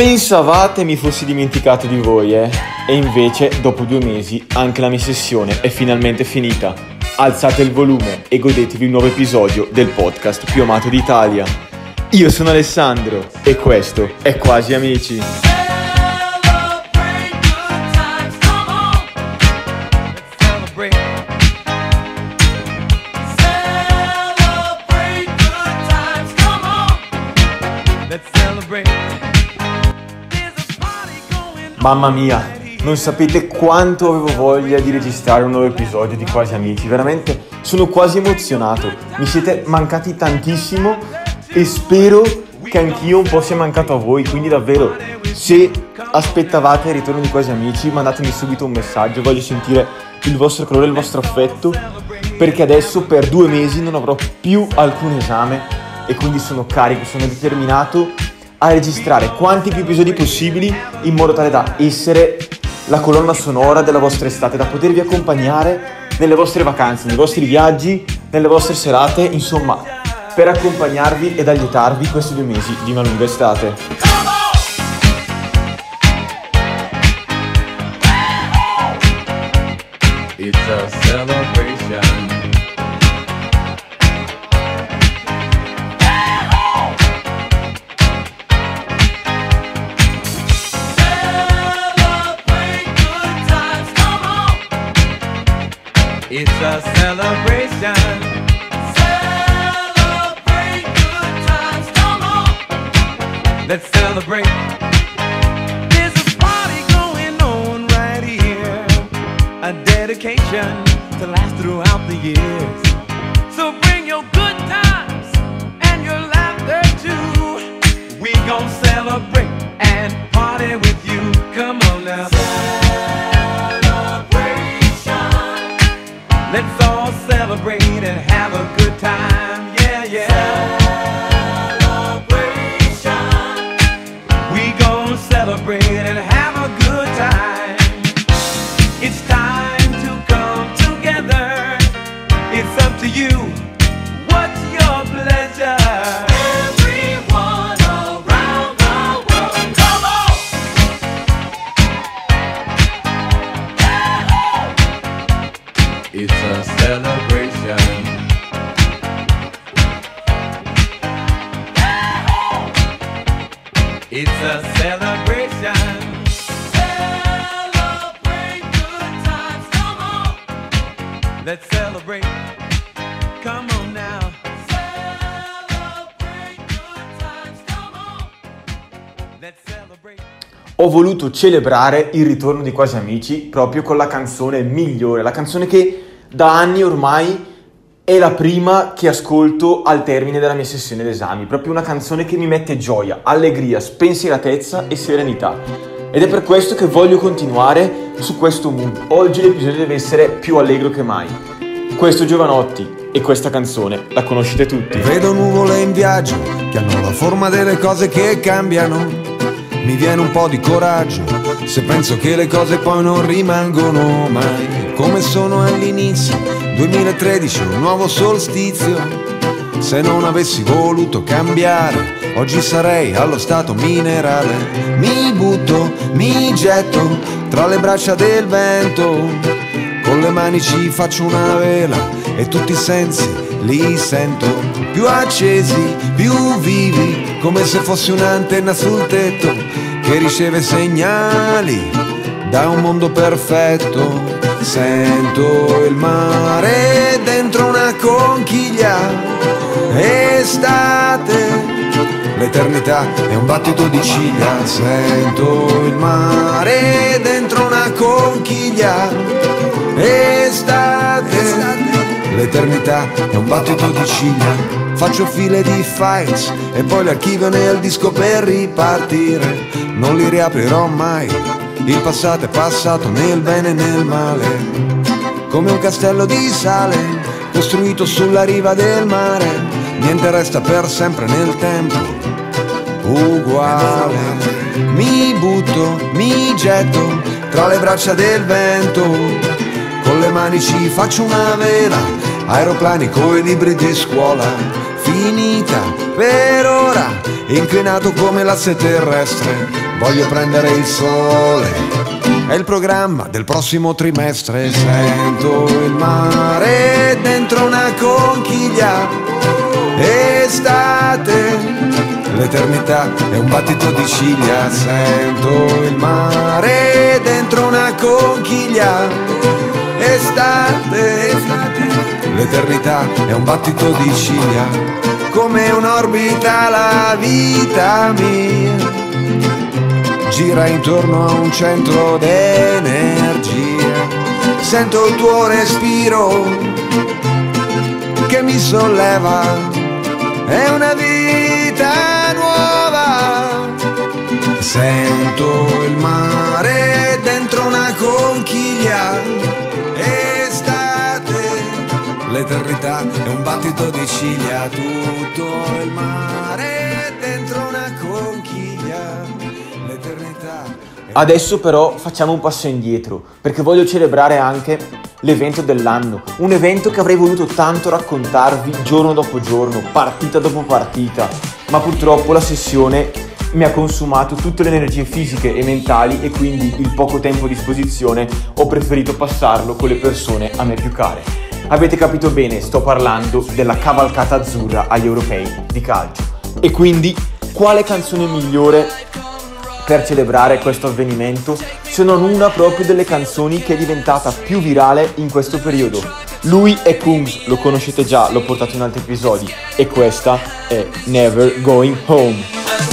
Pensavate mi fossi dimenticato di voi, eh? E invece, dopo due mesi, anche la mia sessione è finalmente finita. Alzate il volume e godetevi un nuovo episodio del podcast più amato d'Italia. Io sono Alessandro e questo è Quasi Amici. Mamma mia, non sapete quanto avevo voglia di registrare un nuovo episodio di Quasi Amici, veramente sono quasi emozionato, mi siete mancati tantissimo e spero che anch'io un po' sia mancato a voi, quindi davvero se aspettavate il ritorno di Quasi Amici mandatemi subito un messaggio, voglio sentire il vostro calore, il vostro affetto, perché adesso per due mesi non avrò più alcun esame e quindi sono carico, sono determinato a registrare quanti più episodi possibili in modo tale da essere la colonna sonora della vostra estate, da potervi accompagnare nelle vostre vacanze, nei vostri viaggi, nelle vostre serate, insomma, per accompagnarvi ed allietarvi questi due mesi di una lunga estate. It's a Dedication to last throughout the years. So bring your good times and your laughter too. We gon' celebrate and party with you. Come on now. Celebration. Let's all celebrate and have a good Ho voluto celebrare il ritorno di Quasi Amici proprio con la canzone migliore, la canzone che da anni ormai è la prima che ascolto al termine della mia sessione d'esami, proprio una canzone che mi mette gioia, allegria, spensieratezza e serenità. Ed è per questo che voglio continuare su questo mood. Oggi l'episodio deve essere più allegro che mai. Questo Giovanotti e questa canzone la conoscete tutti. Vedo nuvole in viaggio che hanno la forma delle cose che cambiano. Mi viene un po' di coraggio se penso che le cose poi non rimangono mai come sono all'inizio. 2013, un nuovo solstizio. Se non avessi voluto cambiare, oggi sarei allo stato minerale. Mi butto, mi getto tra le braccia del vento. Con le mani ci faccio una vela e tutti i sensi li sento più accesi, più vivi, come se fossi un'antenna sul tetto che riceve segnali da un mondo perfetto. Sento il mare dentro una conchiglia, estate, l'eternità è un battito di ciglia. Sento il mare dentro una conchiglia, estate, l'eternità è un battito di ciglia. Faccio file di files e poi li archivio nel disco per ripartire. Non li riaprirò mai. Il passato è passato nel bene e nel male. Come un castello di sale costruito sulla riva del mare. Niente resta per sempre nel tempo. Uguale. Mi butto, mi getto tra le braccia del vento. Le mani ci faccio una vela, aeroplani coi libri di scuola. Finita per ora. Inclinato come l'asse terrestre, voglio prendere il sole. È il programma del prossimo trimestre, sento il mare dentro una conchiglia, estate, l'eternità è un battito di ciglia, sento il mare dentro una conchiglia, l'eternità è un battito di ciglia, come un'orbita la vita mia gira intorno a un centro d'energia. Sento il tuo respiro che mi solleva, è una vita nuova. Sento il mare dentro una conchiglia. L'eternità è un battito di ciglia, tutto il mare dentro una conchiglia. L'eternità. Adesso però facciamo un passo indietro, perché voglio celebrare anche l'evento dell'anno, un evento che avrei voluto tanto raccontarvi giorno dopo giorno, partita dopo partita, ma purtroppo la sessione mi ha consumato tutte le energie fisiche e mentali e quindi il poco tempo a disposizione ho preferito passarlo con le persone a me più care. Avete capito bene, sto parlando della cavalcata azzurra agli europei di calcio. E quindi quale canzone migliore per celebrare questo avvenimento se non una proprio delle canzoni che è diventata più virale in questo periodo. Lui è Kungs, lo conoscete già, l'ho portato in altri episodi e questa è Never Going Home.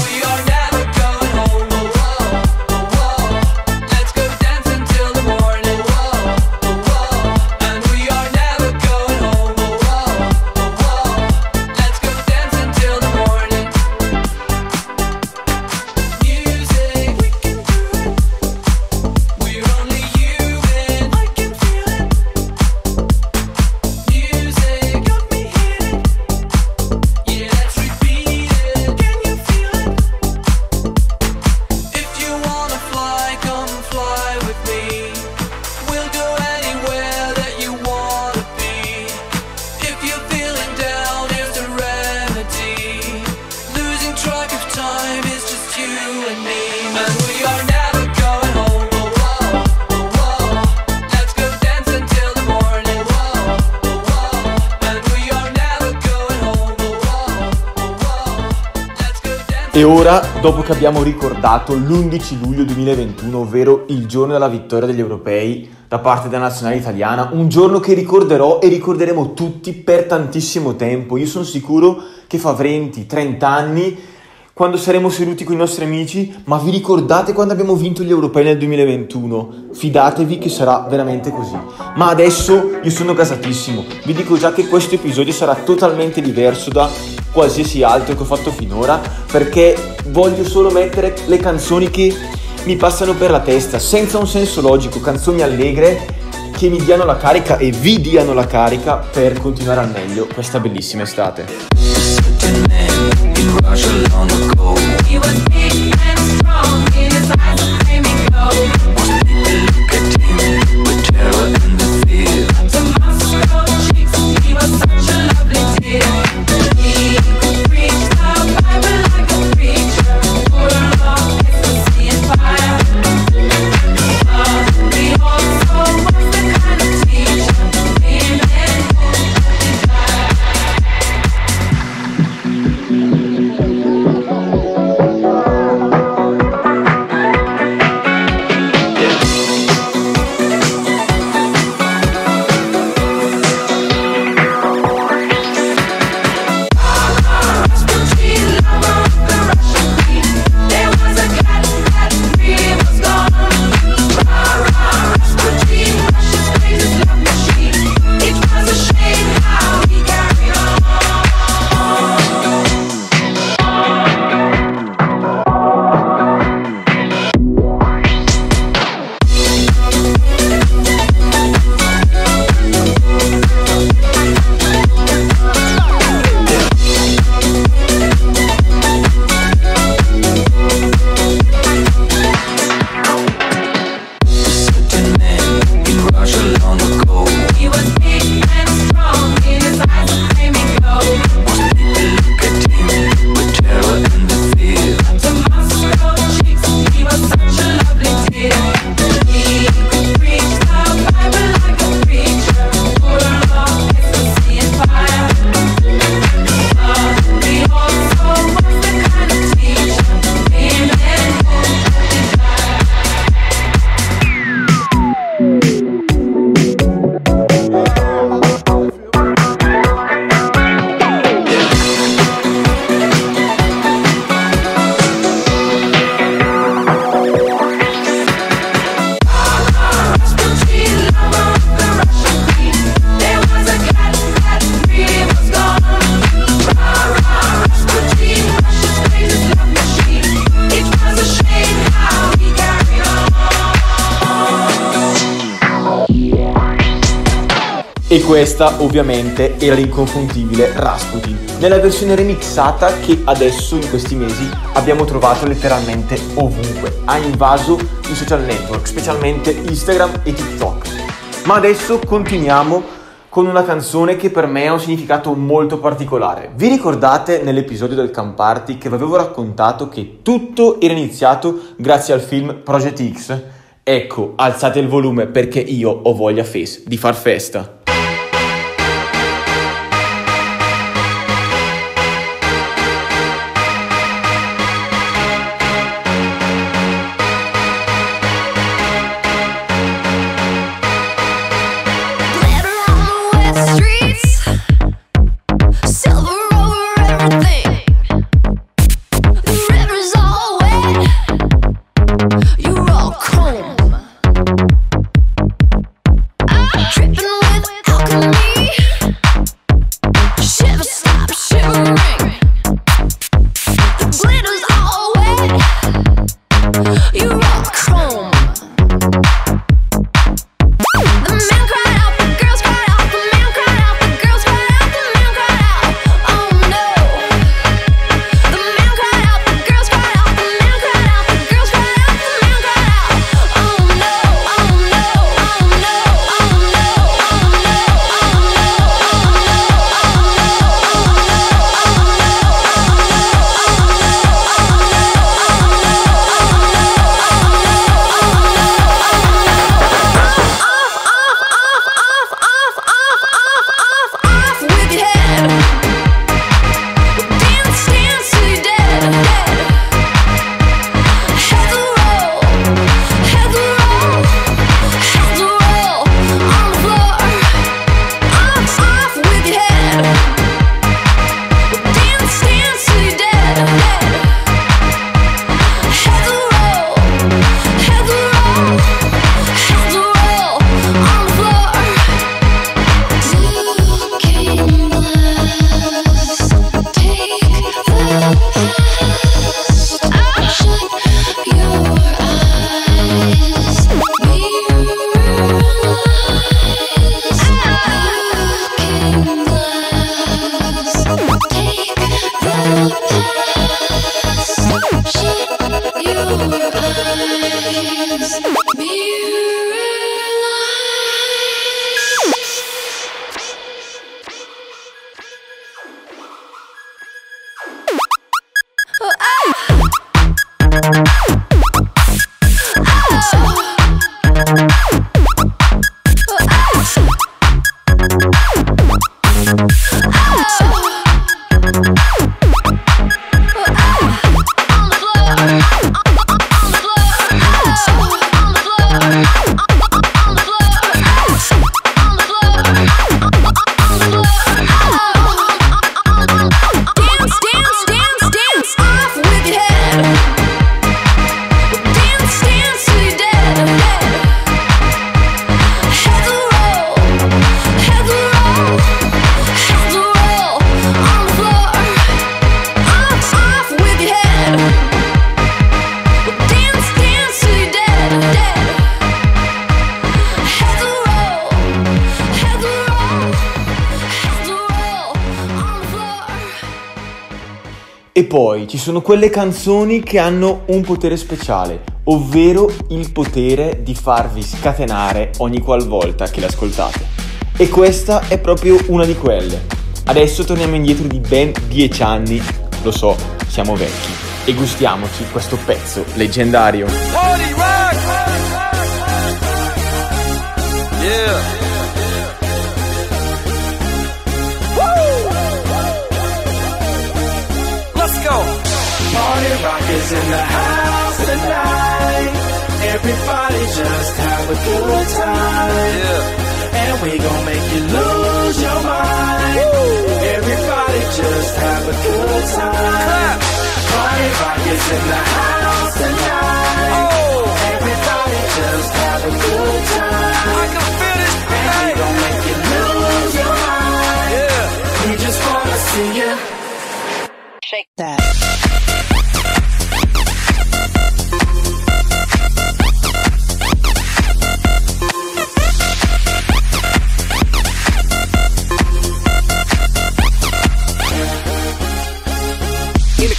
E ora, dopo che abbiamo ricordato l'11 luglio 2021, ovvero il giorno della vittoria degli europei da parte della nazionale italiana, un giorno che ricorderò e ricorderemo tutti per tantissimo tempo. Io sono sicuro che fa 20-30 anni, quando saremo seduti con i nostri amici, ma vi ricordate quando abbiamo vinto gli europei nel 2021? Fidatevi che sarà veramente così. Ma adesso io sono gasatissimo, vi dico già che questo episodio sarà totalmente diverso da qualsiasi altro che ho fatto finora perché voglio solo mettere le canzoni che mi passano per la testa senza un senso logico, canzoni allegre che mi diano la carica e vi diano la carica per continuare al meglio questa bellissima estate. rush along the go. We was big questa ovviamente era l'inconfondibile Rasputin, nella versione remixata che adesso in questi mesi abbiamo trovato letteralmente ovunque. Ha invaso i social network, specialmente Instagram e TikTok. Ma adesso continuiamo con una canzone che per me ha un significato molto particolare. Vi ricordate nell'episodio del Camparty che vi avevo raccontato che tutto era iniziato grazie al film Project X? Ecco, alzate il volume perché io ho voglia fes di far festa. E poi ci sono quelle canzoni che hanno un potere speciale, ovvero il potere di farvi scatenare ogni qualvolta che le ascoltate. E questa è proprio una di quelle. Adesso torniamo indietro di ben 10 anni, lo so, siamo vecchi, e gustiamoci questo pezzo leggendario. Party rock! Yeah. Party rock is in the house tonight. Everybody just have a good time. Yeah. And we gon' make you lose your mind. Everybody just have a good time. Party rock is in the house tonight. Oh, Everybody just have a good time. I can feel this And we gon' make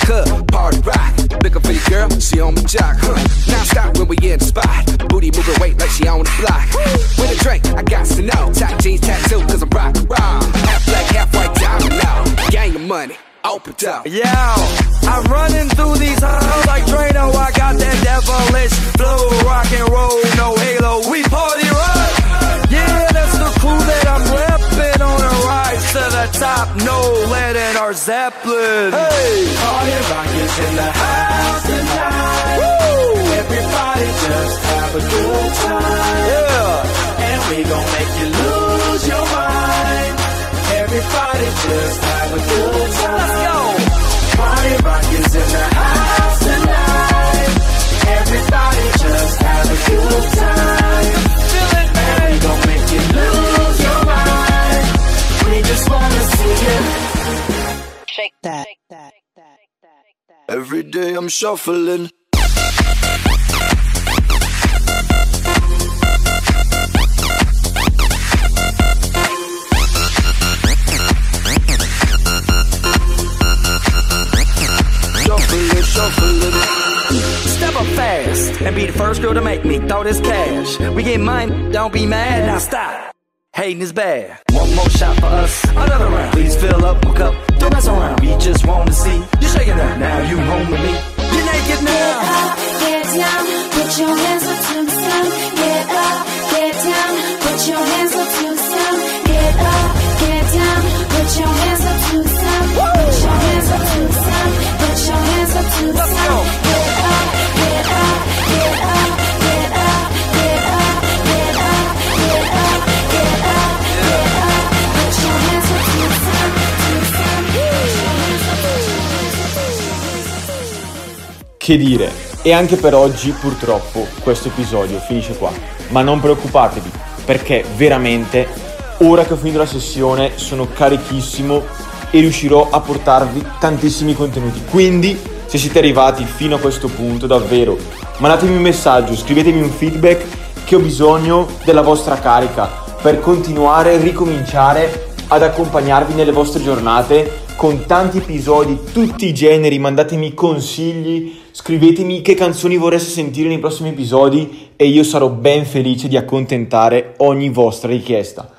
club, party rock. Looking for your girl, she on my jock, huh? Now stop when we in the spot. Booty moving weight like she on the block. With a drink, I got to know. Tight jeans tattoo, cause I'm rock raw. Half black, half white, diamond now. Gang of money, open up. Yo, I'm running through these halls like Drano. I got that devilish flow, rock and roll, no halo. We party rock. Yeah, that's the crew that I'm repping on a rise to the top. No lead in our Zeppelin. Hey, oh, Party rock is in the house tonight. Everybody just have a good time. yeah. And we gon' make you lose your mind. Everybody just have a good time. Let's go. Party rock is in the house Every day I'm shuffling. Step up fast and be the first girl to make me throw this cash. We get mine, don't be mad. Now stop. Hating is bad. One more shot for us, another round. Please fill up my cup, don't mess around. We just wanna see you shaking that. Now you home with me. You're naked now. Get up, get down, put your hands up to the sun. Get up, get down, put your hands up to the sun. Get up, get down, put your hands up to the sun. Put your hands up to the sun. Put your hands up to the sun. Che dire, e anche per oggi purtroppo questo episodio finisce qua. Ma non preoccupatevi, perché veramente ora che ho finito la sessione sono carichissimo e riuscirò a portarvi tantissimi contenuti. Quindi, se siete arrivati fino a questo punto, davvero, mandatemi un messaggio, scrivetemi un feedback che ho bisogno della vostra carica per continuare e ricominciare ad accompagnarvi nelle vostre giornate con tanti episodi, tutti i generi, mandatemi consigli, scrivetemi che canzoni vorreste sentire nei prossimi episodi e io sarò ben felice di accontentare ogni vostra richiesta.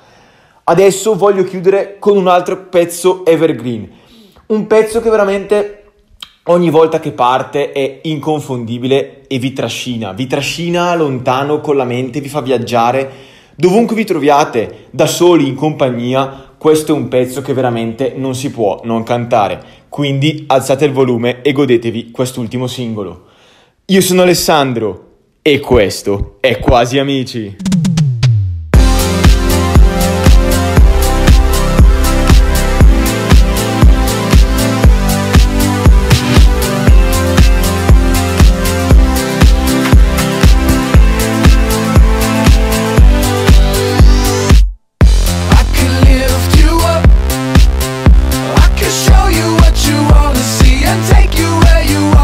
Adesso voglio chiudere con un altro pezzo evergreen, un pezzo che veramente ogni volta che parte è inconfondibile e vi trascina, vi trascina lontano con la mente, vi fa viaggiare. Dovunque vi troviate, da soli, in compagnia, questo è un pezzo che veramente non si può non cantare. Quindi alzate il volume e godetevi quest'ultimo singolo. Io sono Alessandro e questo è Quasi Amici. you where you are